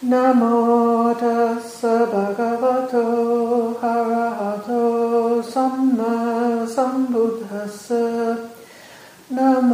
Namo tassa bhagavato arahato samma sambuddhassa. Namo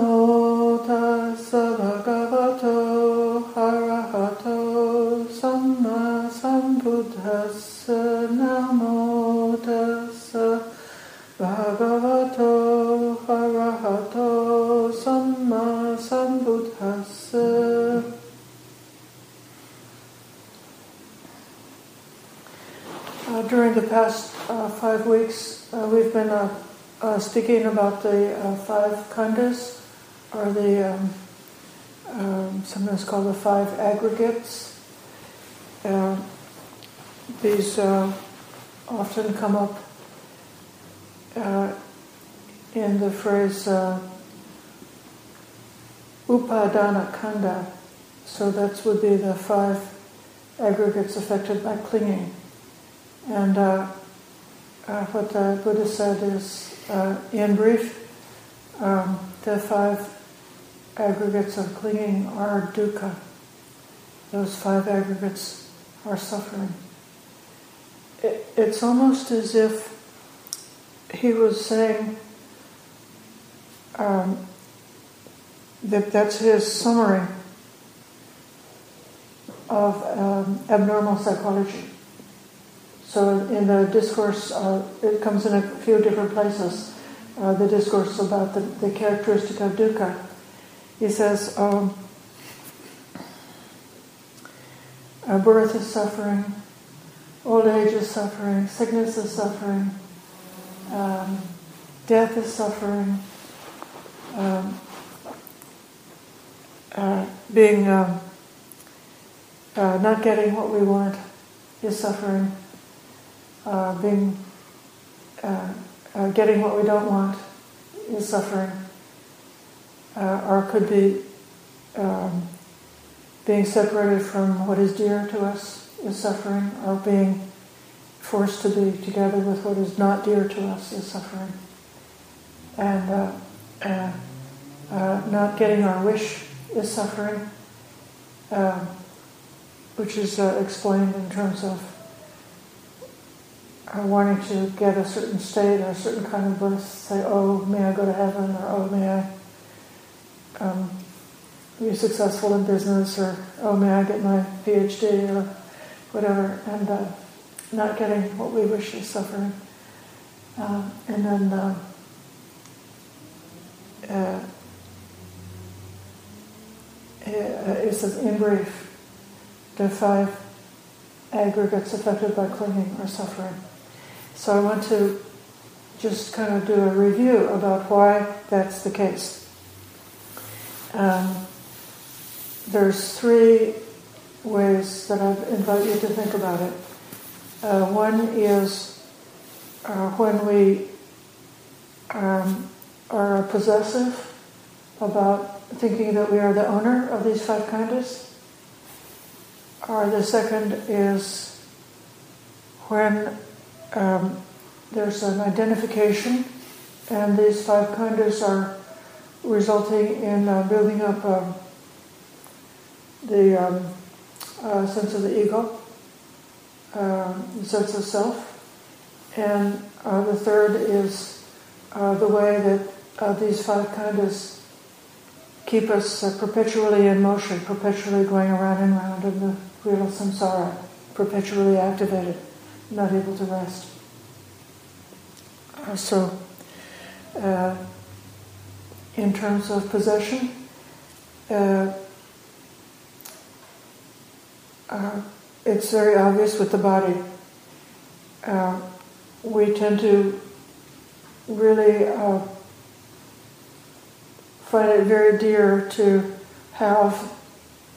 five weeks, uh, we've been uh, uh, speaking about the uh, five khandhas, or the um, um, sometimes called the five aggregates. these often come up in the phrase upadana khandha. So that would be the five aggregates affected by clinging. And uh, what the Buddha said is, uh, in brief, um, the five aggregates of clinging are dukkha. Those five aggregates are suffering. It, it's almost as if he was saying um, that that's his summary of um, abnormal psychology. So in the discourse, uh, it comes in a few different places. Uh, the discourse about the, the, characteristic of dukkha. He says, um, birth is suffering, old age is suffering, sickness is suffering, um, death is suffering, um, uh, being um, uh, not getting what we want is suffering uh, being uh, uh, getting what we don't want is suffering, uh, or could be um, being separated from what is dear to us is suffering, or being forced to be together with what is not dear to us is suffering, and uh, uh, not getting our wish is suffering, um, which is explained in terms of are wanting to get a certain state or a certain kind of bliss, say, oh, may I go to heaven, or oh, may I um, be successful in business, or oh, may I get my PhD, or whatever, and uh, not getting what we wish is suffering. Uh, and then uh, uh it says, in brief, the five aggregates affected by clinging are suffering. So I want to just kind of do a review about why that's the case. Um, there's three ways that I invite you to think about it. Uh, one is uh, when we um, are possessive about thinking that we are the owner of these five khandhas. Or the second is when um, there's an identification, and these five khandhas are resulting in uh, building up um, the um, uh, sense of the ego, uh, the sense of self. And uh, the third is uh, the way that uh, these five khandhas keep us perpetually in motion, perpetually going around and around in the wheel of samsara, perpetually activated not able to rest. Uh, so, uh, in terms of possession, uh, uh it's very obvious with the body. Uh, we tend to really uh, find it very dear to have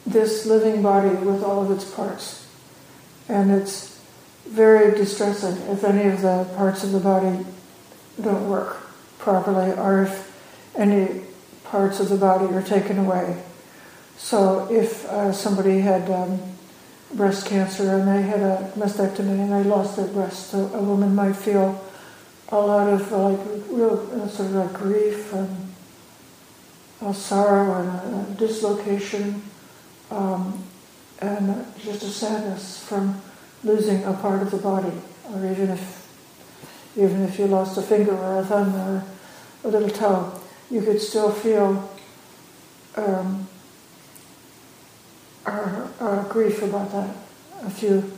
this living body with all of its parts. And it's very distressing if any of the parts of the body don't work properly or if any parts of the body are taken away. So if uh, somebody had um, breast cancer and they had a mastectomy and they lost their breast, so a woman might feel a lot of uh, like real uh, sort of like grief and a sorrow and a, a dislocation, um, and just a sadness from losing a part of the body, or even if even if you lost a finger or a thumb or a little toe, you could still feel um, our, grief about that. If you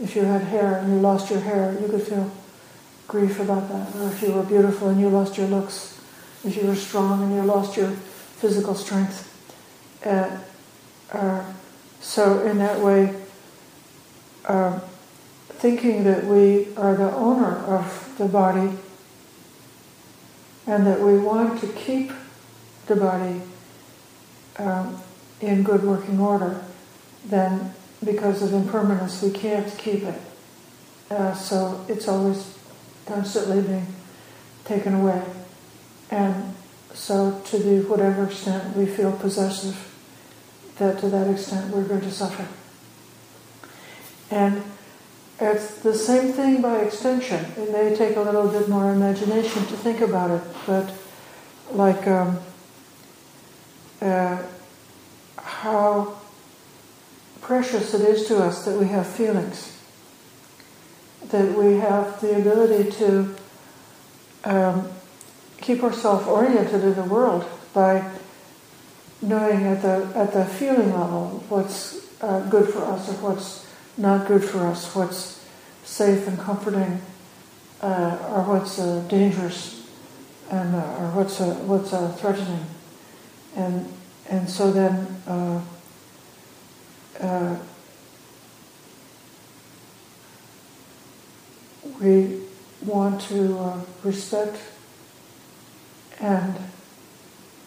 if you had hair and you lost your hair, you could feel grief about that. Or if you were beautiful and you lost your looks, if you were strong and you lost your physical strength. Uh, uh, so in that way, uh, thinking that we are the owner of the body and that we want to keep the body um, in good working order, then because of impermanence we can't keep it. Uh, so it's always constantly being taken away. And so to the whatever extent we feel possessive, that to that extent we're going to suffer. And it's the same thing by extension. It may take a little bit more imagination to think about it, but like um, uh, how precious it is to us that we have feelings, that we have the ability to um, keep ourselves oriented in the world by knowing at the at the feeling level what's uh, good for us or what's not good for us, what's safe and comforting, uh, or what's uh, dangerous, and uh, or what's uh, what's uh, threatening, and and so then. we want to respect and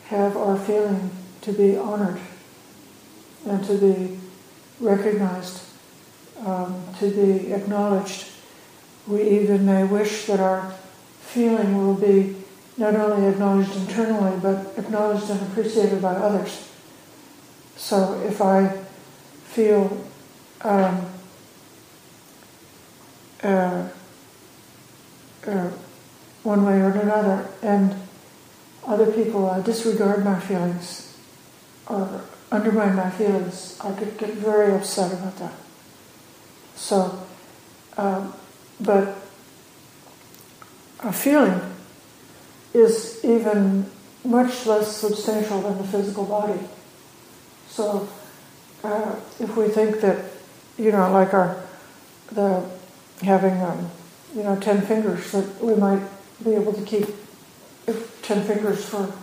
have our feeling to be honored and to be recognized, um, to be acknowledged. We even may wish that our feeling will be not only acknowledged internally, but acknowledged and appreciated by others. So if I feel um, uh, uh, one way or another, and other people uh, disregard my feelings or undermine my feelings, I could get very upset about that. So, um, but a feeling is even much less substantial than the physical body. So, uh, if we think that, you know, like our the having, um, you know, ten fingers, that we might be able to keep ten fingers for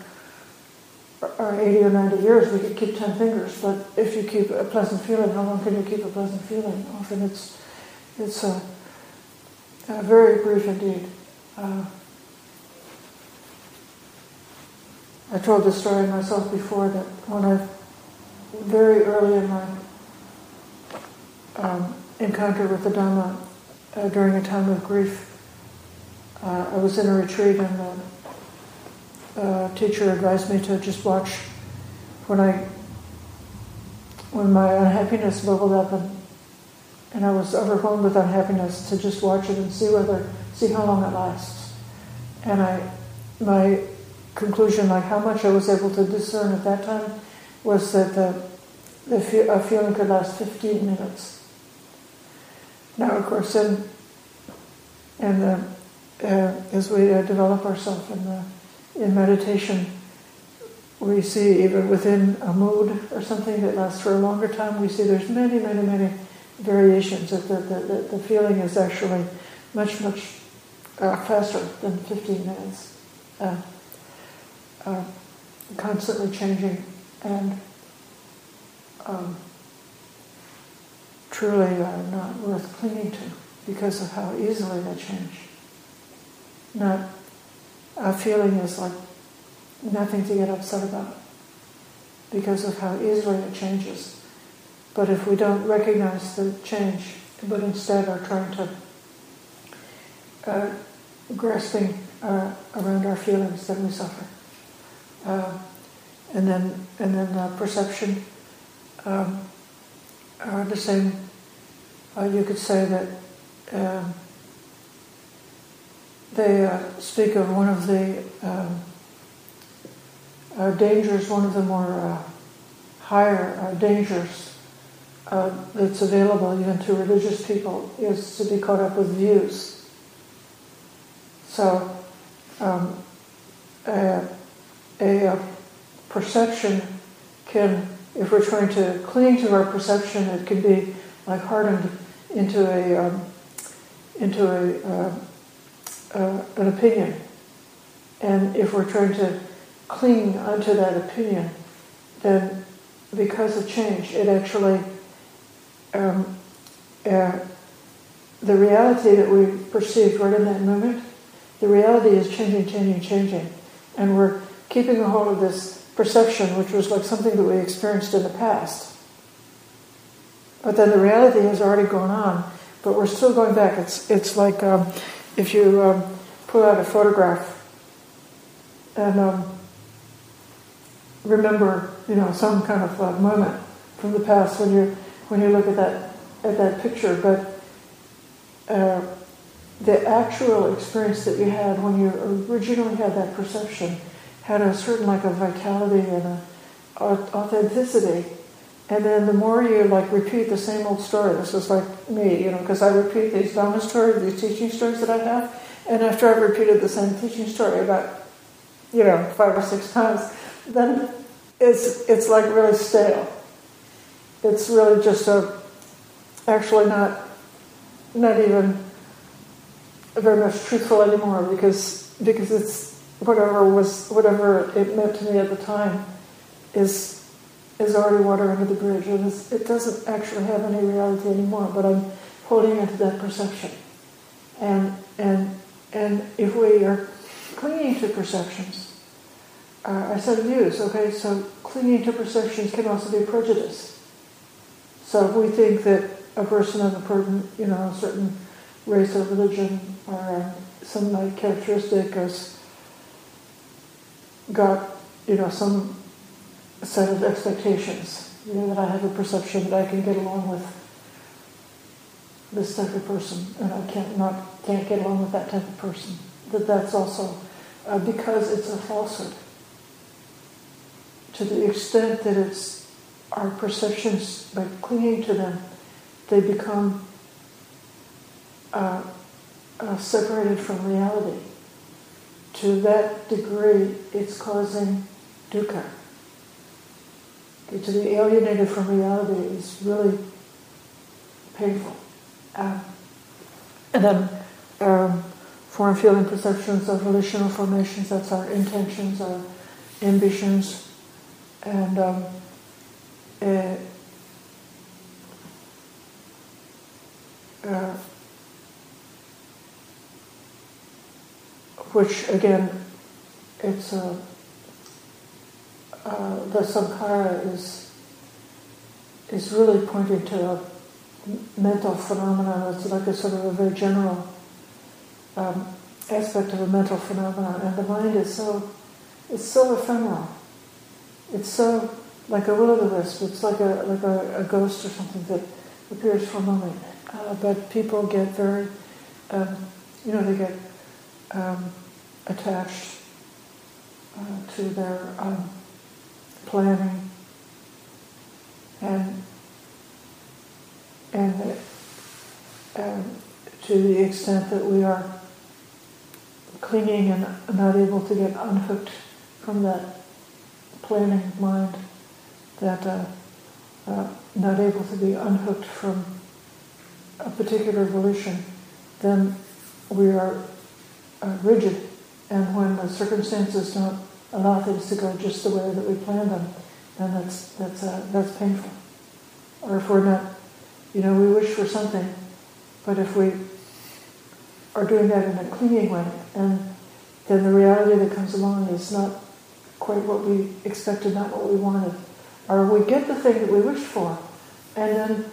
or 80 or 90 years, we could keep 10 fingers, but if you keep a pleasant feeling, how long can you keep a pleasant feeling? Often it's, it's a, a very brief indeed. Uh, I told this story myself before that when I, very early in my um, encounter with the Dhamma, uh, during a time of grief, uh, I was in a retreat and uh, uh, teacher advised me to just watch when I when my unhappiness bubbled up and and I was overwhelmed with unhappiness to just watch it and see whether see how long it lasts. And I my conclusion, like how much I was able to discern at that time, was that the, the fe- a feeling could last 15 minutes. Now, of course, in, and uh, uh, as we uh, develop ourselves in the in meditation, we see even within a mood or something that lasts for a longer time, we see there's many, many, many variations. That the, the, the, feeling is actually much, much uh, faster than 15 minutes. Uh, uh, constantly changing and um, truly not worth clinging to because of how easily they change. Not a feeling is like nothing to get upset about because of how easily it changes. But if we don't recognize the change, but instead are trying to uh, grasping uh, around our feelings, then we suffer. Uh, and then, and then perception. Um, are the same. Uh, you could say that. Um, they uh, speak of one of the um, uh, dangers, one of the more uh, higher uh, dangers uh, that's available even to religious people is to be caught up with views. So, um, a, a, perception can, if we're trying to cling to our perception, it can be like hardened into a um, into a uh, uh, an opinion, and if we're trying to cling onto that opinion, then because of change, it actually um, uh, the reality that we perceive right in that moment, the reality is changing, changing, changing, and we're keeping a hold of this perception, which was like something that we experienced in the past. But then the reality has already gone on, but we're still going back. It's it's like um, if you um, pull out a photograph and um, remember, you know, some kind of uh, moment from the past when you when you look at that at that picture, but uh, the actual experience that you had when you originally had that perception had a certain like a vitality and a authenticity. And then the more you like repeat the same old story, this is like me, you know, because I repeat these Dhamma stories, these teaching stories that I have, and after I've repeated the same teaching story about, you know, five or six times, then it's it's like really stale. It's really just a actually not not even very much truthful anymore because because it's whatever was whatever it meant to me at the time is is already water under the bridge and it doesn't actually have any reality anymore but I'm holding onto that perception. And and and if we are clinging to perceptions uh, I said views okay so clinging to perceptions can also be prejudice. So if we think that a person of a certain, you know, a certain race or religion or some like characteristic has got, you know, some set of expectations. You know, that I have a perception that I can get along with this type of person, and I can't not can't get along with that type of person. That that's also uh, because it's a falsehood. To the extent that it's our perceptions by clinging to them they become uh, uh, separated from reality. To that degree, it's causing dukkha. Okay, to be alienated from reality is really painful. Um, and then um, form, feeling, perceptions of volitional formations, that's our intentions, our ambitions, and um, uh, uh, which again, it's a, uh, the sankhara is is really pointing to a mental phenomenon. It's like a sort of a very general um, aspect of a mental phenomenon, and the mind is so it's so ephemeral. It's so like a will o' the wisp. It's like a like a, a ghost or something that appears for a moment uh, but people get very, um, you know, they get um, attached uh, to their um, planning and and to the extent that we are clinging and not able to get unhooked from that planning mind, that uh, uh, not able to be unhooked from a particular volition, then we are uh, rigid. And when the circumstances don't allow things to go just the way that we planned them, then that's that's uh, that's painful. Or if we're not, you know, we wish for something, but if we are doing that in a clinging way, and then the reality that comes along is not quite what we expected, not what we wanted, or we get the thing that we wished for, and then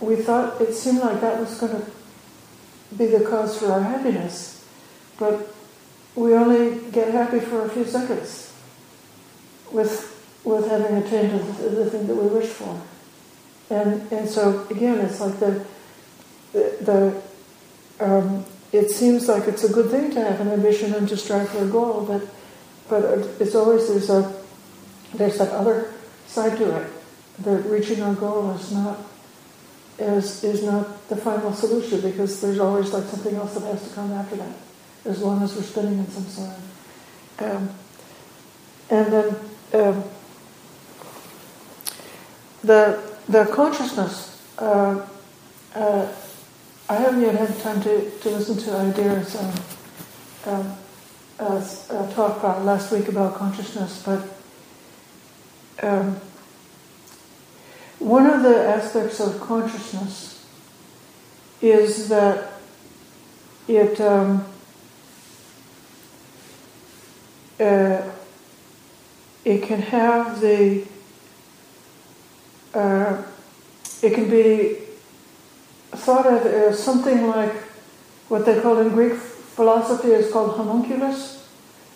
we thought it seemed like that was going to be the cause for our happiness, but we only get happy for a few seconds with with having attained the, the thing that we wish for. And and so again, it's like the the, the um, it seems like it's a good thing to have an ambition and to strive for a goal, but but it's always there's a there's that other side to it that reaching our goal is not is is not the final solution because there's always like something else that has to come after that, as long as we're spinning in samsara. Um, and then um, the the consciousness. Uh, uh, I haven't yet had time to, to listen to Idea's um, um, uh, uh, talk last week about consciousness, but um, one of the aspects of consciousness is that it um, uh, it can have the uh, it can be thought of as something like what they call in Greek philosophy is called homunculus.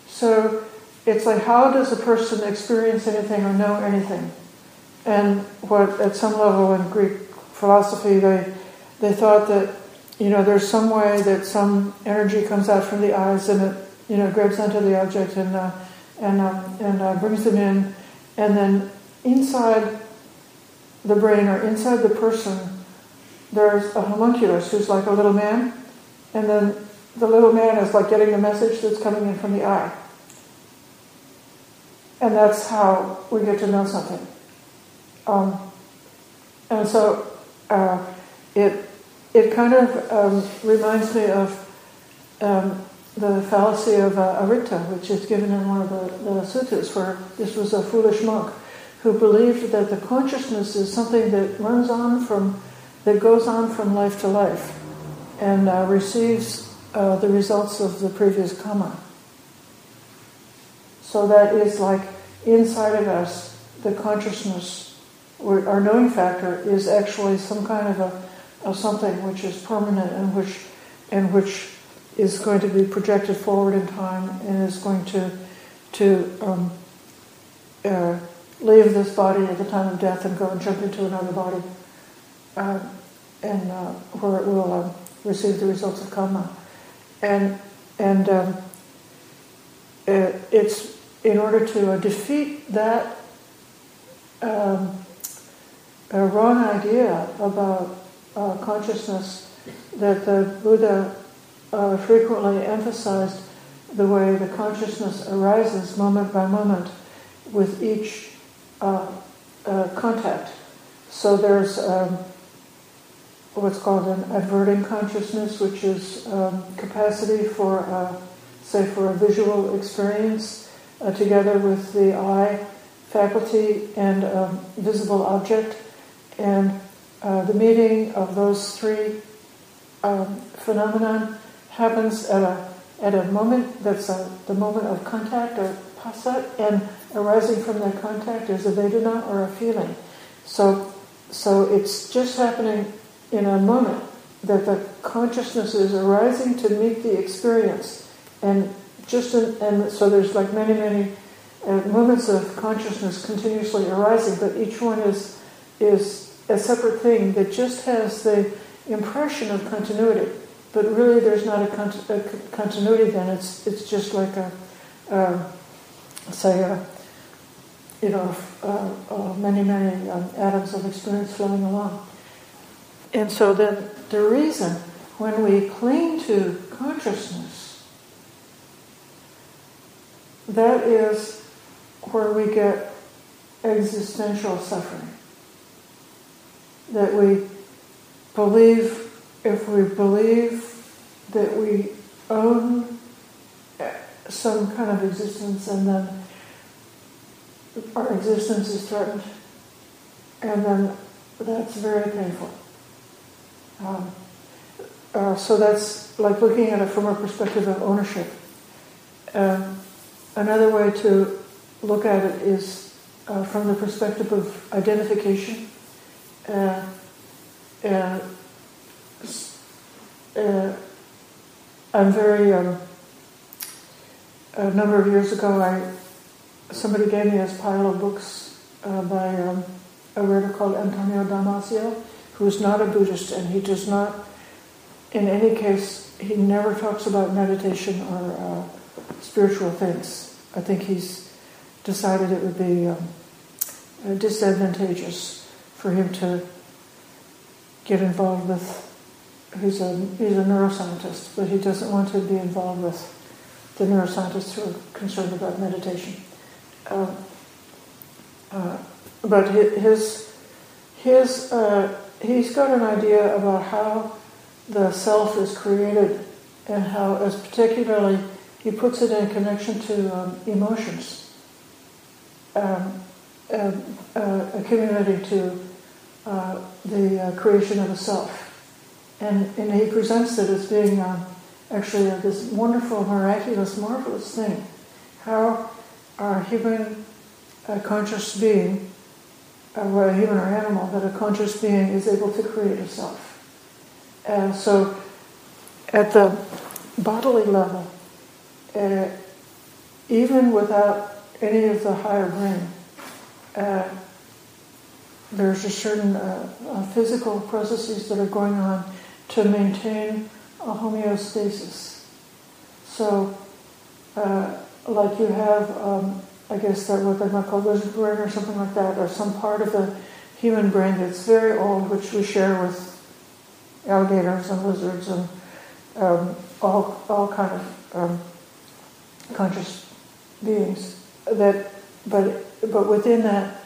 So it's like how does a person experience anything or know anything? And what at some level in Greek philosophy they they thought that you know there's some way that some energy comes out from the eyes and it you know grabs onto the object and uh, and um, and uh, brings them in, and then inside the brain or inside the person there's a homunculus who's like a little man, and then the little man is like getting the message that's coming in from the eye. And that's how we get to know something. Um, and so uh, it it kind of um, reminds me of um, the fallacy of uh, Aritta, which is given in one of the, the suttas, where this was a foolish monk who believed that the consciousness is something that runs on from that goes on from life to life and uh, receives uh, the results of the previous karma. So that is like inside of us, the consciousness, our knowing factor, is actually some kind of a of something which is permanent and which and which is going to be projected forward in time and is going to to um, uh, leave this body at the time of death and go and jump into another body uh, and uh, where it will um, receive the results of karma. And, and um, it, it's in order to uh, defeat that um, wrong idea about uh, consciousness that the Buddha uh, frequently emphasized the way the consciousness arises moment by moment with each uh, uh, contact. So there's um, what's called an adverting consciousness, which is um, capacity for, uh, say, for a visual experience uh, together with the eye faculty and um, visible object. And uh, the meeting of those three um, phenomenon happens at a, at a moment that's a, the moment of contact or phassa, and arising from that contact is a vedana or a feeling. So, so it's just happening in a moment that the consciousness is arising to meet the experience, and just in, and so there's like many many uh, moments of consciousness continuously arising, but each one is is a separate thing that just has the impression of continuity, but really there's not a, cont- a continuity. Then it's it's just like a uh, say a, you know uh, many many um, atoms of experience flowing along. And so then the reason when we cling to consciousness, that is where we get existential suffering. That we believe, if we believe that we own some kind of existence and then our existence is threatened, and then that's very painful. Um, uh, so that's like looking at it from a perspective of ownership. Um, another way to look at it is uh, from the perspective of identification. Uh, uh, uh I'm very. Um, a number of years ago, I somebody gave me this pile of books uh, by um, a writer called Antonio Damasio, who is not a Buddhist, and he does not, in any case, he never talks about meditation or uh, spiritual things. I think he's decided it would be um, uh, disadvantageous for him to get involved with. He's a he's a neuroscientist, but he doesn't want to be involved with the neuroscientists who are concerned about meditation. Um, uh, but his his uh, he's got an idea about how the self is created and how, as particularly, he puts it in connection to um, emotions, um, uh, uh, accumulating to uh, the uh, creation of a self. And, and he presents it as being um, actually this wonderful, miraculous, marvelous thing. How our human uh, conscious being, uh, a human or animal, that a conscious being is able to create a self. And so at the bodily level, uh, even without any of the higher brain, uh, there's a certain uh, uh, physical processes that are going on to maintain a homeostasis. So, uh, like you have, um, I guess that what they might call lizard brain or something like that, or some part of the human brain that's very old, which we share with alligators and lizards and um, all all kind of um, conscious beings. That, but but within that,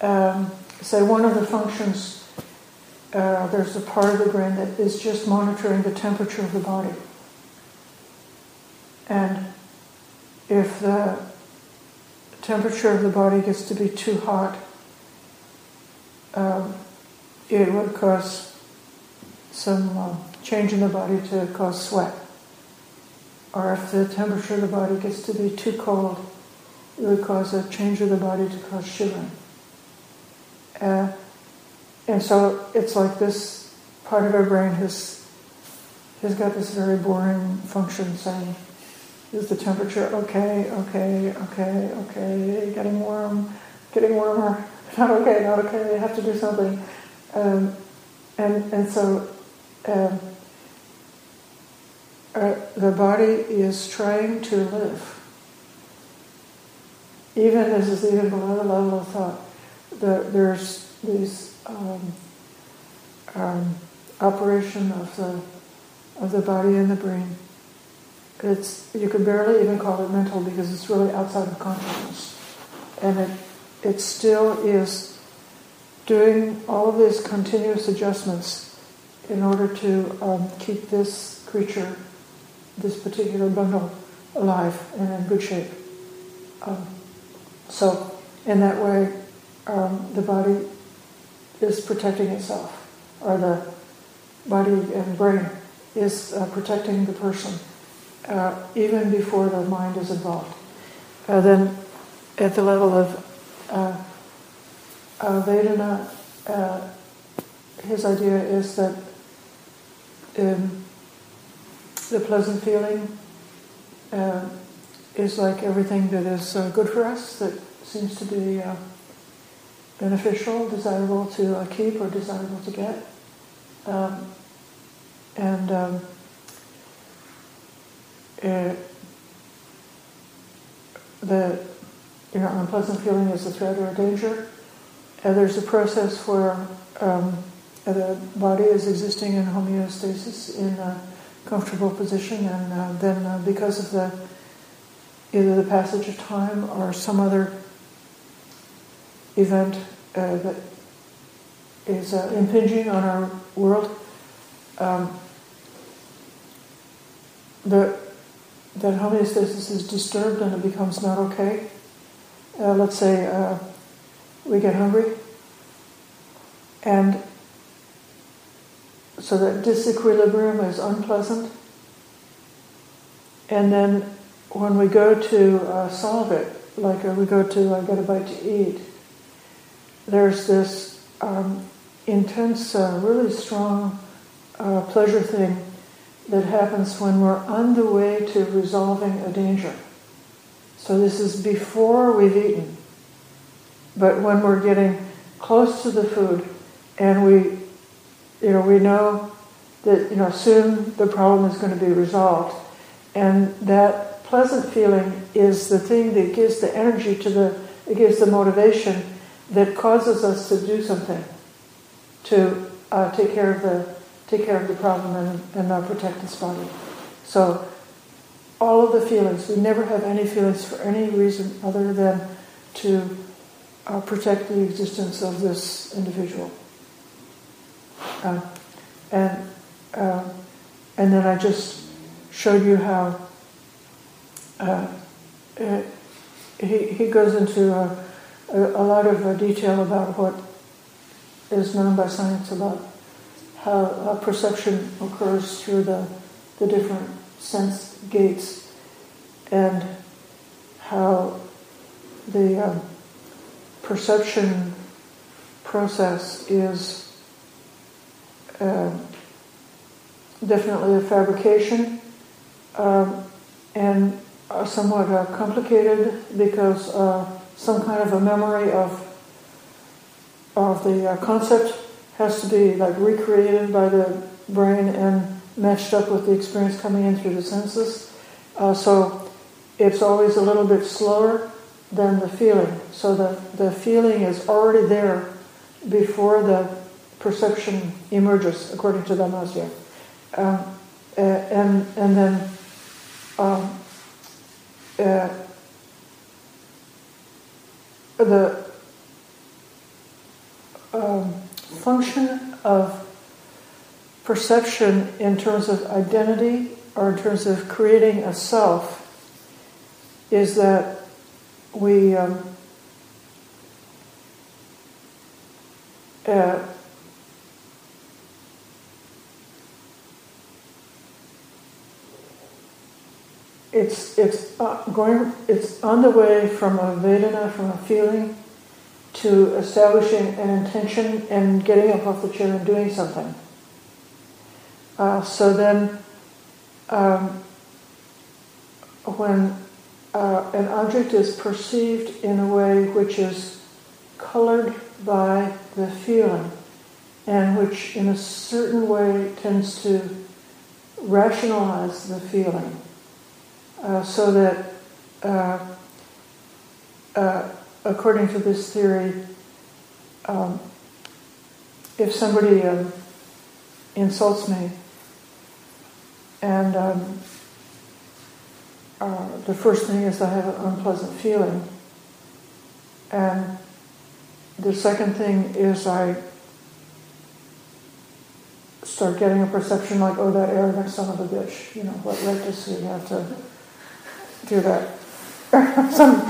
um, say one of the functions. Uh, there's a part of the brain that is just monitoring the temperature of the body. And if the temperature of the body gets to be too hot, um, it would cause some uh, change in the body to cause sweat. Or if the temperature of the body gets to be too cold, it would cause a change of the body to cause shivering. Uh, and so it's like this part of our brain has, has got this very boring function saying, is the temperature okay, okay, okay, okay, getting warm, getting warmer, not okay, not okay, I have to do something. Um, and, and so um, uh, the body is trying to live. Even this is even below the level of thought. The, there's this um, um, operation of the of the body and the brain. It's you can barely even call it mental because it's really outside of consciousness, and it it still is doing all of these continuous adjustments in order to um, keep this creature, this particular bundle, alive and in good shape. Um, so, in that way, um, the body is protecting itself, or the body and brain is uh, protecting the person, uh, even before the mind is involved. Uh, then, at the level of uh, Vedana, uh, his idea is that um, the pleasant feeling uh, is like everything that is good for us, that seems to be beneficial, desirable to uh, keep or desirable to get. Um, and um, the you know, unpleasant feeling is a threat or a danger. And there's a process where um, the body is existing in homeostasis in a comfortable position, and uh, then uh, because of the either the passage of time or some other event uh, that is uh, impinging on our world, um, the, that homeostasis is disturbed and it becomes not okay. Uh, let's say uh, we get hungry and so that disequilibrium is unpleasant. And then when we go to uh, solve it, like uh, we go to I get a bite to eat, there's this um, intense, uh, really strong uh, pleasure thing that happens when we're on the way to resolving a danger. So this is before we've eaten, but when we're getting close to the food and we you know, we know that, you know, soon the problem is going to be resolved. And that pleasant feeling is the thing that gives the energy to the, it gives the motivation that causes us to do something to uh, take care of the take care of the problem and, and uh, protect this body. So all of the feelings, we never have any feelings for any reason other than to uh, protect the existence of this individual. Uh, and uh, and then I just showed you how uh, he, he goes into a, a, lot of uh, detail about what is known by science about how perception occurs through the, the different sense gates and how the um, perception process is uh, definitely a fabrication um, and uh, somewhat uh, complicated because uh, some kind of a memory of of the uh, concept has to be like recreated by the brain and matched up with the experience coming in through the senses. Uh, so it's always a little bit slower than the feeling. So the, the feeling is already there before the perception emerges, according to Damasio. Um, and, and then um, the um, function of perception in terms of identity or in terms of creating a self is that we um, uh, it's it's uh, going it's on the way from a vedana from a feeling to establishing an intention and getting up off the chair and doing something. Uh, so then, um, when uh, an object is perceived in a way which is colored by the feeling and which in a certain way tends to rationalize the feeling uh, so that uh, uh, according to this theory, um, if somebody um, insults me and um, uh, the first thing is I have an unpleasant feeling, and the second thing is I start getting a perception like, oh, that arrogant son of a bitch, you know, what right does he have to do that? or, Some,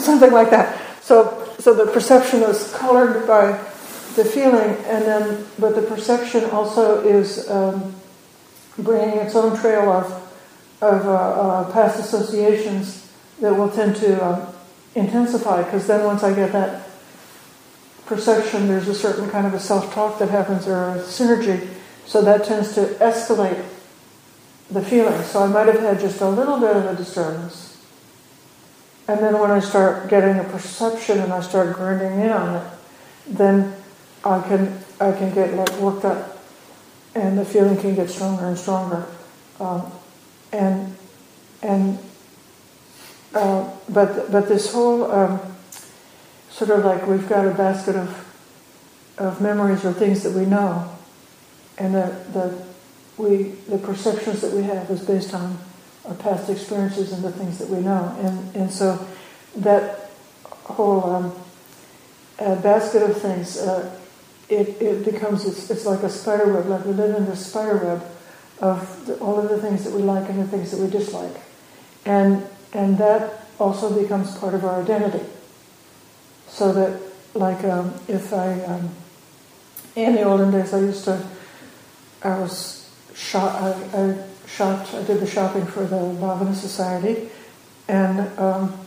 something like that. So, so the perception is colored by the feeling, and then, but the perception also is um, bringing its own trail of, of uh, uh, past associations that will tend to uh, intensify, because then once I get that perception, there's a certain kind of a self-talk that happens, or a synergy, so that tends to escalate the feeling. So I might have had just a little bit of a disturbance, and then when I start getting a perception and I start grinding in on it, then I can I can get like worked up, and the feeling can get stronger and stronger, um, and and uh, but but this whole um, sort of like we've got a basket of of memories or things that we know, and the the we the perceptions that we have is based on our past experiences and the things that we know. And, and so that whole um, uh, basket of things, uh, it, it becomes, it's, it's like a spider web, like we live in this spider web of the, all of the things that we like and the things that we dislike. And, and that also becomes part of our identity. So that, like, um, if I, um, in the olden days, I used to, I was shot, I, I shopped, I did the shopping for the Bhavana Society, and um,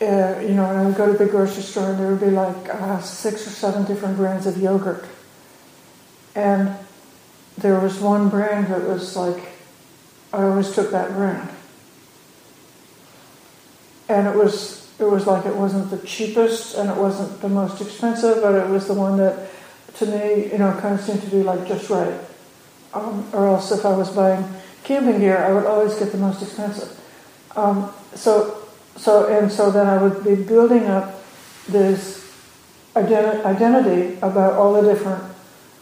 uh, you know, and I would go to the grocery store and there would be like uh, six or seven different brands of yogurt. And there was one brand that was like, I always took that brand. And it was, it was like it wasn't the cheapest and it wasn't the most expensive, but it was the one that to me, you know, kind of seemed to be like just right. Um, or else if I was buying camping gear, I would always get the most expensive. Um, so, so and so then I would be building up this identi- identity about all the different,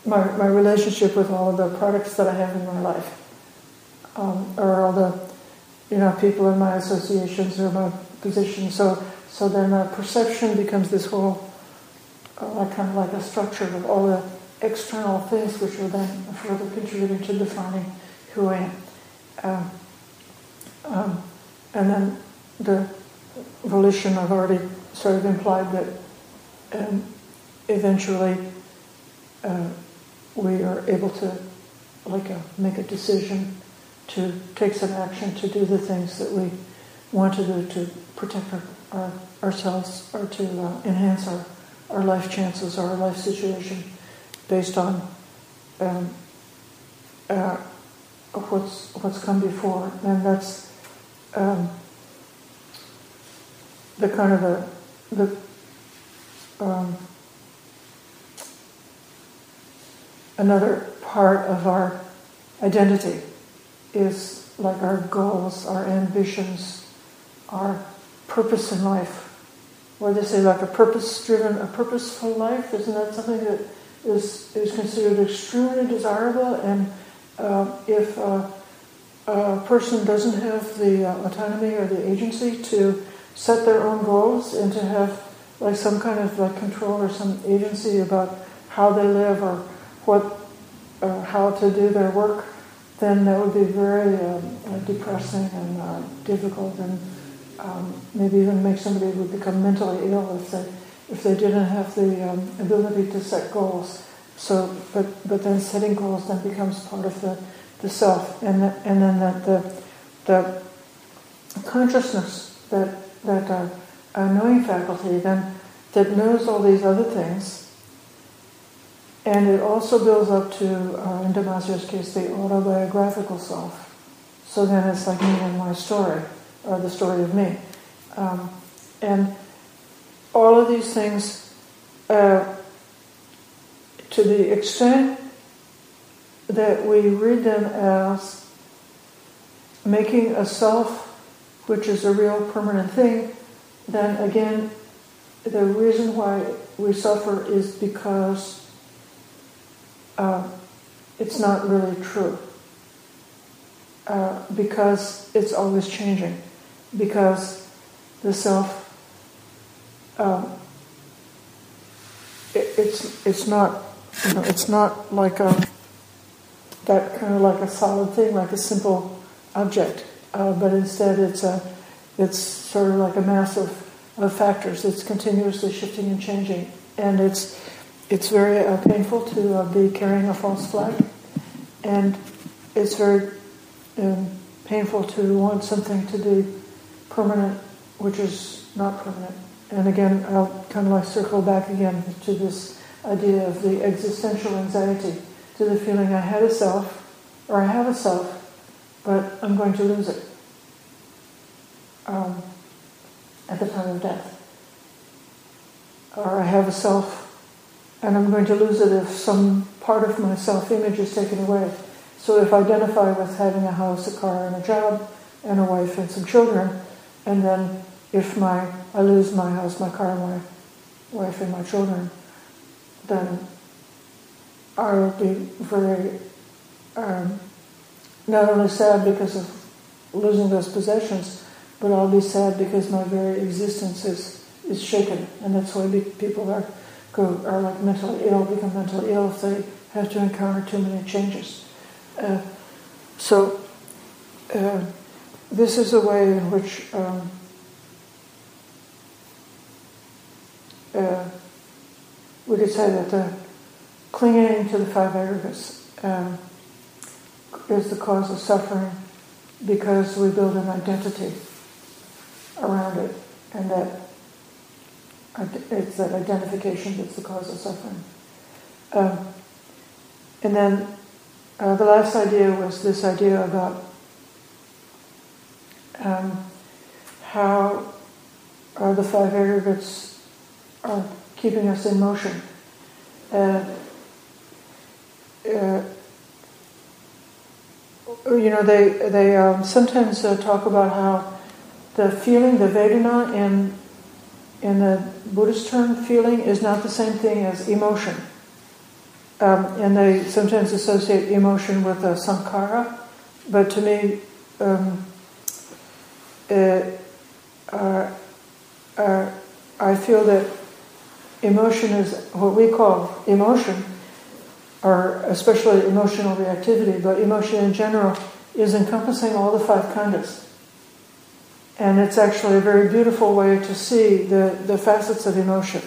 my, my relationship with all of the products that I have in my life, um, or all the, you know, people in my associations or my position. So, so then a perception becomes this whole, uh, kind of like a structure of all the external things which are then further contributing to defining who I am. Um, um, and then the volition, I've already sort of implied that um, eventually uh, we are able to like a, make a decision to take some action to do the things that we want to do to protect our, our ourselves or to uh, enhance our, our life chances or our life situation based on um, uh, what's what's come before, and that's um, the kind of a the um, another part of our identity is like our goals, our ambitions, our purpose in life. Or they say like a purpose-driven, a purposeful life. Isn't that something that is is considered extremely desirable? And uh, if uh, a person doesn't have the uh, autonomy or the agency to set their own goals and to have like some kind of like control or some agency about how they live or what uh, how to do their work, then that would be very um, depressing and uh, difficult, and um, maybe even make somebody would become mentally ill if they if they didn't have the um, ability to set goals. So, but but then setting goals then becomes part of the, the self, and the, and then that the the consciousness that that uh, a knowing faculty then that knows all these other things and it also builds up to, uh, in Damasio's case, the autobiographical self. So then it's like me and my story, or the story of me. Um, and all of these things, uh, to the extent that we read them as making a self which is a real permanent thing, then again, the reason why we suffer is because uh, it's not really true. Uh, because it's always changing. Because the self, um, it, it's it's not you know it's not like a that kind of like a solid thing, like a simple object, uh, but instead it's a it's sort of like a mass of, of factors. It's continuously shifting and changing, and it's it's very uh, painful to uh, be carrying a false flag, and it's very um, painful to want something to be permanent, which is not permanent. And again, I'll kind of like circle back again to this idea of the existential anxiety, to the feeling I had a self, or I have a self, but I'm going to lose it um, at the time of death. Or I have a self and I'm going to lose it if some part of my self-image is taken away. So if I identify with having a house, a car, and a job, and a wife and some children, and then if my I lose my house, my car, my wife, and my children, then I will be very um, not only sad because of losing those possessions, but I'll be sad because my very existence is, is shaken, and that's why people are go are like mentally ill, become mentally ill if they have to encounter too many changes. Uh, so uh, this is a way in which um, uh, we could say that the clinging to the five aggregates um, is the cause of suffering because we build an identity around it, and that it's that identification that's the cause of suffering. Um, and then uh, the last idea was this idea about um, how uh, the five aggregates are keeping us in motion. Uh, uh, you know, they they um, sometimes uh, talk about how the feeling, the Vedana, in in the Buddhist term, feeling is not the same thing as emotion. Um, and they sometimes associate emotion with a sankhara, but to me, um, it, uh, uh, I feel that emotion is what we call emotion, or especially emotional reactivity, but emotion in general is encompassing all the five khandhas. And it's actually a very beautiful way to see the, the facets of emotion.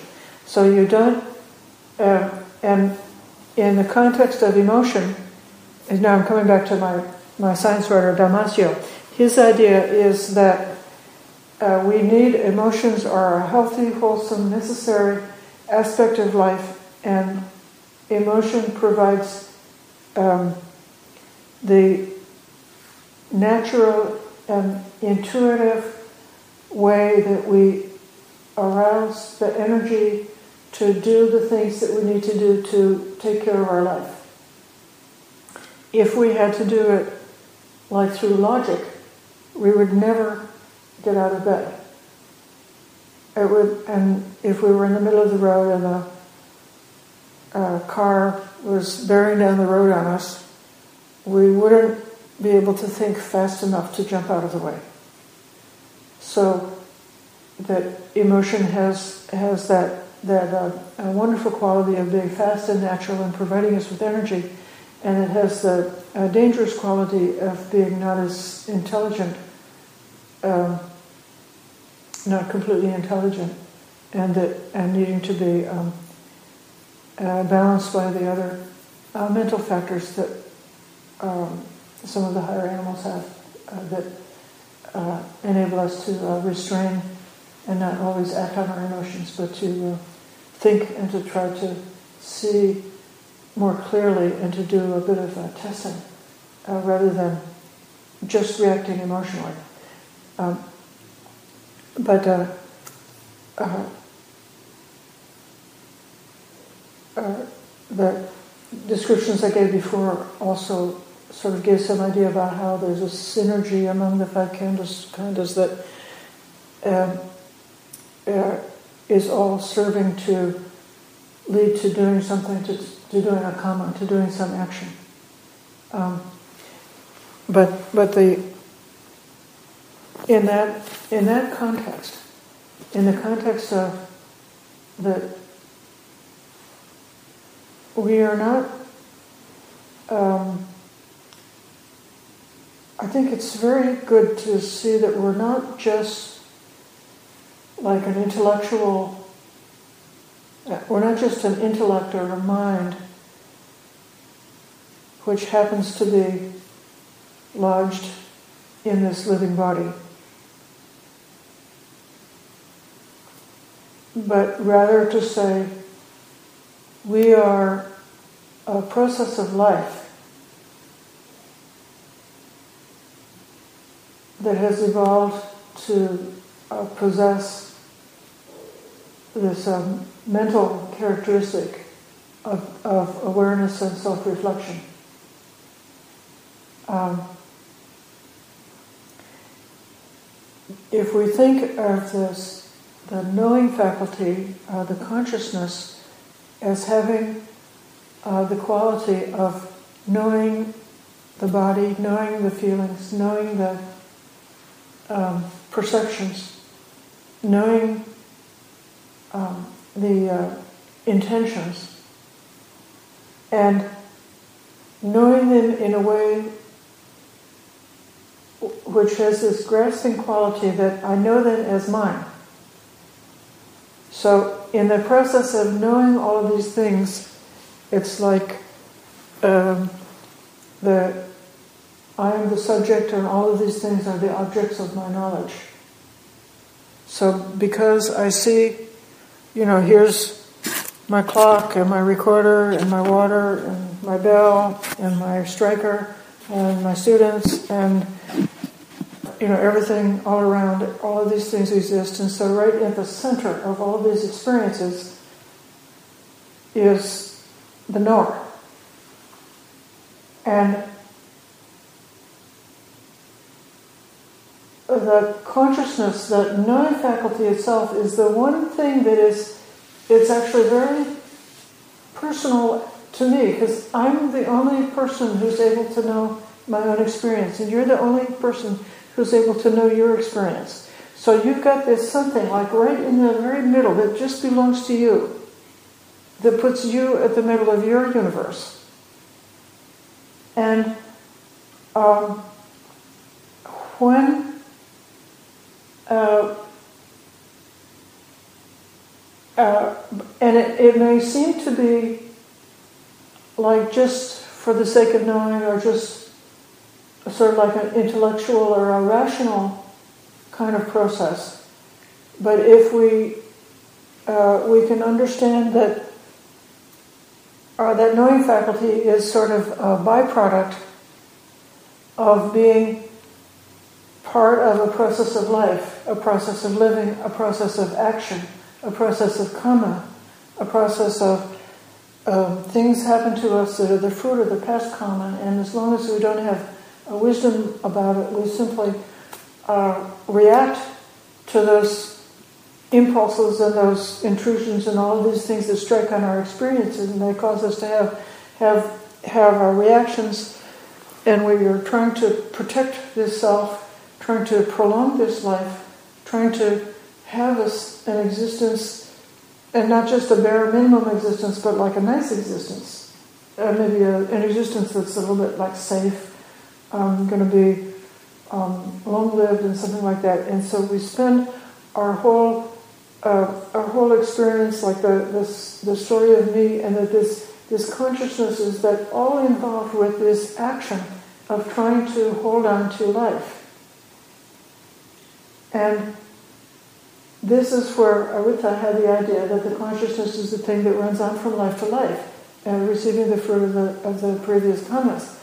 So you don't, uh, and in the context of emotion, and now I'm coming back to my, my science writer, Damasio, his idea is that uh, we need emotions are a healthy, wholesome, necessary aspect of life, and emotion provides um, the natural and intuitive way that we arouse the energy to do the things that we need to do to take care of our life. If we had to do it like through logic, we would never get out of bed. It would, and if we were in the middle of the road and a, a car was bearing down the road on us, we wouldn't be able to think fast enough to jump out of the way. So that emotion has has that that uh, wonderful quality of being fast and natural and providing us with energy, and it has the uh, dangerous quality of being not as intelligent, um, not completely intelligent, and that and needing to be um, uh, balanced by the other uh, mental factors that um, some of the higher animals have uh, that uh, enable us to uh, restrain and not always act on our emotions, but to uh, think and to try to see more clearly and to do a bit of testing rather than just reacting emotionally. Um, but the descriptions I gave before also sort of give some idea about how there's a synergy among the five khandhas, khandhas that um, uh, is all serving to lead to doing something, to, to doing a karma, to doing some action. Um, but but the in that in that context, in the context of that we are not um, I think it's very good to see that we're not just like an intellectual, we're not just an intellect or a mind which happens to be lodged in this living body. But rather to say, we are a process of life that has evolved to uh, possess this um, mental characteristic of, of awareness and self reflection. Um, if we think of this, the knowing faculty, uh, the consciousness, as having uh, the quality of knowing the body, knowing the feelings, knowing the um, perceptions, knowing um, the uh, intentions, and knowing them in a way which has this grasping quality that I know them as mine. So, in the process of knowing all of these things, it's like um, the I am the subject, and all of these things are the objects of my knowledge. So, because I see, you know, here's my clock and my recorder and my water and my bell and my striker and my students and you know everything all around all of these things exist. And so right at the center of all of these experiences is the knower. And the consciousness, that knowing faculty itself, is the one thing that is, it's actually very personal to me because I'm the only person who's able to know my own experience, and you're the only person who's able to know your experience. So you've got this something like right in the very middle that just belongs to you, that puts you at the middle of your universe. And um, when uh, uh, and it, it may seem to be like just for the sake of knowing or just sort of like an intellectual or a rational kind of process. But if we uh, we can understand that uh, that knowing faculty is sort of a byproduct of being part of a process of life, a process of living, a process of action, a process of karma, a process of um, things happen to us that are the fruit of the past karma, and as long as we don't have wisdom about it, we simply uh, react to those impulses and those intrusions and all of these things that strike on our experiences, and they cause us to have have have our reactions, and we are trying to protect this self, trying to prolong this life, trying to have a, an existence, and not just a bare minimum existence, but like a nice existence, uh, maybe a, an existence that's a little bit like safe, um, going to be um, long lived and something like that. And so we spend our whole uh, our whole experience, like the this the story of me, and that this this consciousness is that all involved with this action of trying to hold on to life. And this is where Aritha had the idea that the consciousness is the thing that runs on from life to life, and receiving the fruit of the, of the previous karmas.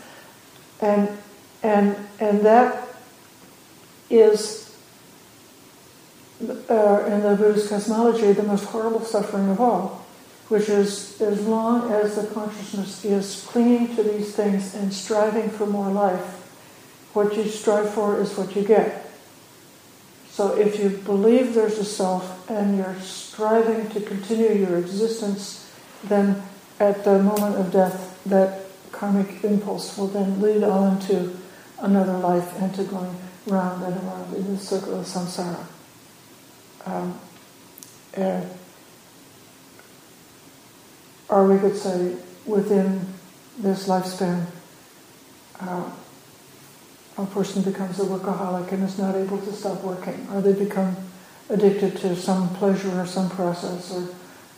And, and, and that is, uh, in the Buddhist cosmology, the most horrible suffering of all, which is as long as the consciousness is clinging to these things and striving for more life, what you strive for is what you get. So if you believe there's a self and you're striving to continue your existence, then at the moment of death, that karmic impulse will then lead on to another life and to going round and around in the circle of samsara. Um, and, or we could say within this lifespan, uh, a person becomes a workaholic and is not able to stop working, or they become addicted to some pleasure or some process or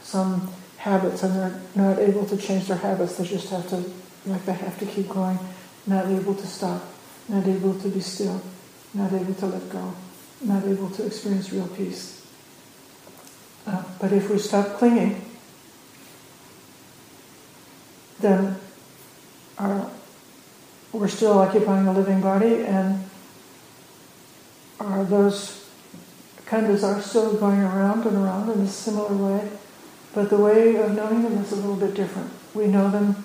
some habits and they're not able to change their habits. They just have to, like they have to keep going, not able to stop, not able to be still, not able to let go, not able to experience real peace. Uh, but if we stop clinging, then our we're still occupying a living body, and are those khandhas are still going around and around in a similar way, but the way of knowing them is a little bit different. We know them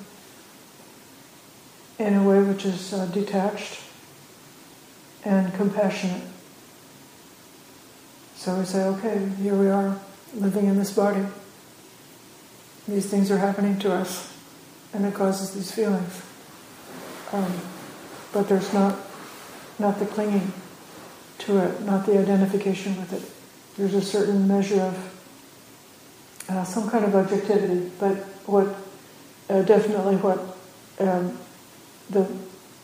in a way which is uh, detached and compassionate. So we say, okay, here we are living in this body. These things are happening to us, and it causes these feelings. Um, but there's not not the clinging to it, not the identification with it. There's a certain measure of uh, some kind of objectivity, but what uh, definitely what um, the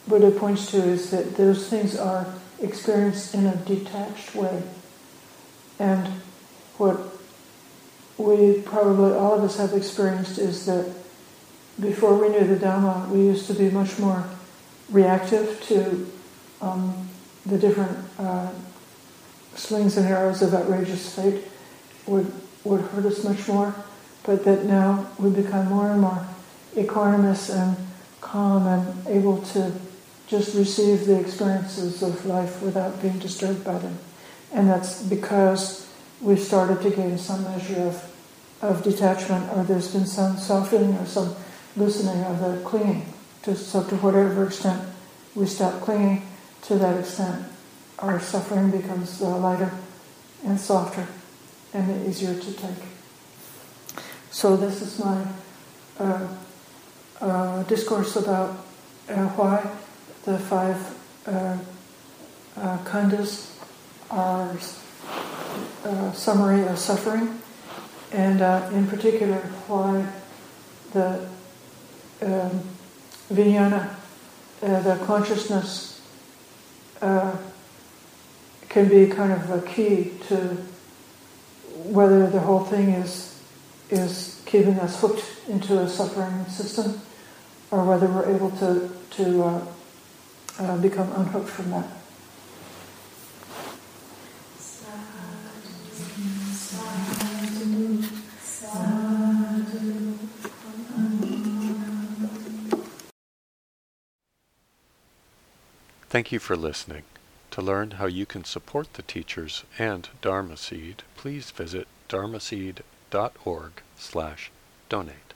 Buddha points to is that those things are experienced in a detached way, and what we probably all of us have experienced is that before we knew the Dhamma, we used to be much more reactive to um, the different uh, slings and arrows of outrageous fate would would hurt us much more, but that now we become more and more equanimous and calm and able to just receive the experiences of life without being disturbed by them. And that's because we've started to gain some measure of, of detachment or there's been some softening or some loosening of the clinging to, so to whatever extent we stop clinging, to that extent our suffering becomes uh, lighter and softer and easier to take. So this is my uh, uh, discourse about uh, why the five uh, uh, khandhas are a summary of suffering, and uh, in particular why the um, vijnana, the consciousness, can be kind of a key to whether the whole thing is is keeping us hooked into a suffering system, or whether we're able to to uh, uh, become unhooked from that. Thank you for listening. To learn how you can support the teachers and Dharma Seed, please visit dharmaseed.org slash donate.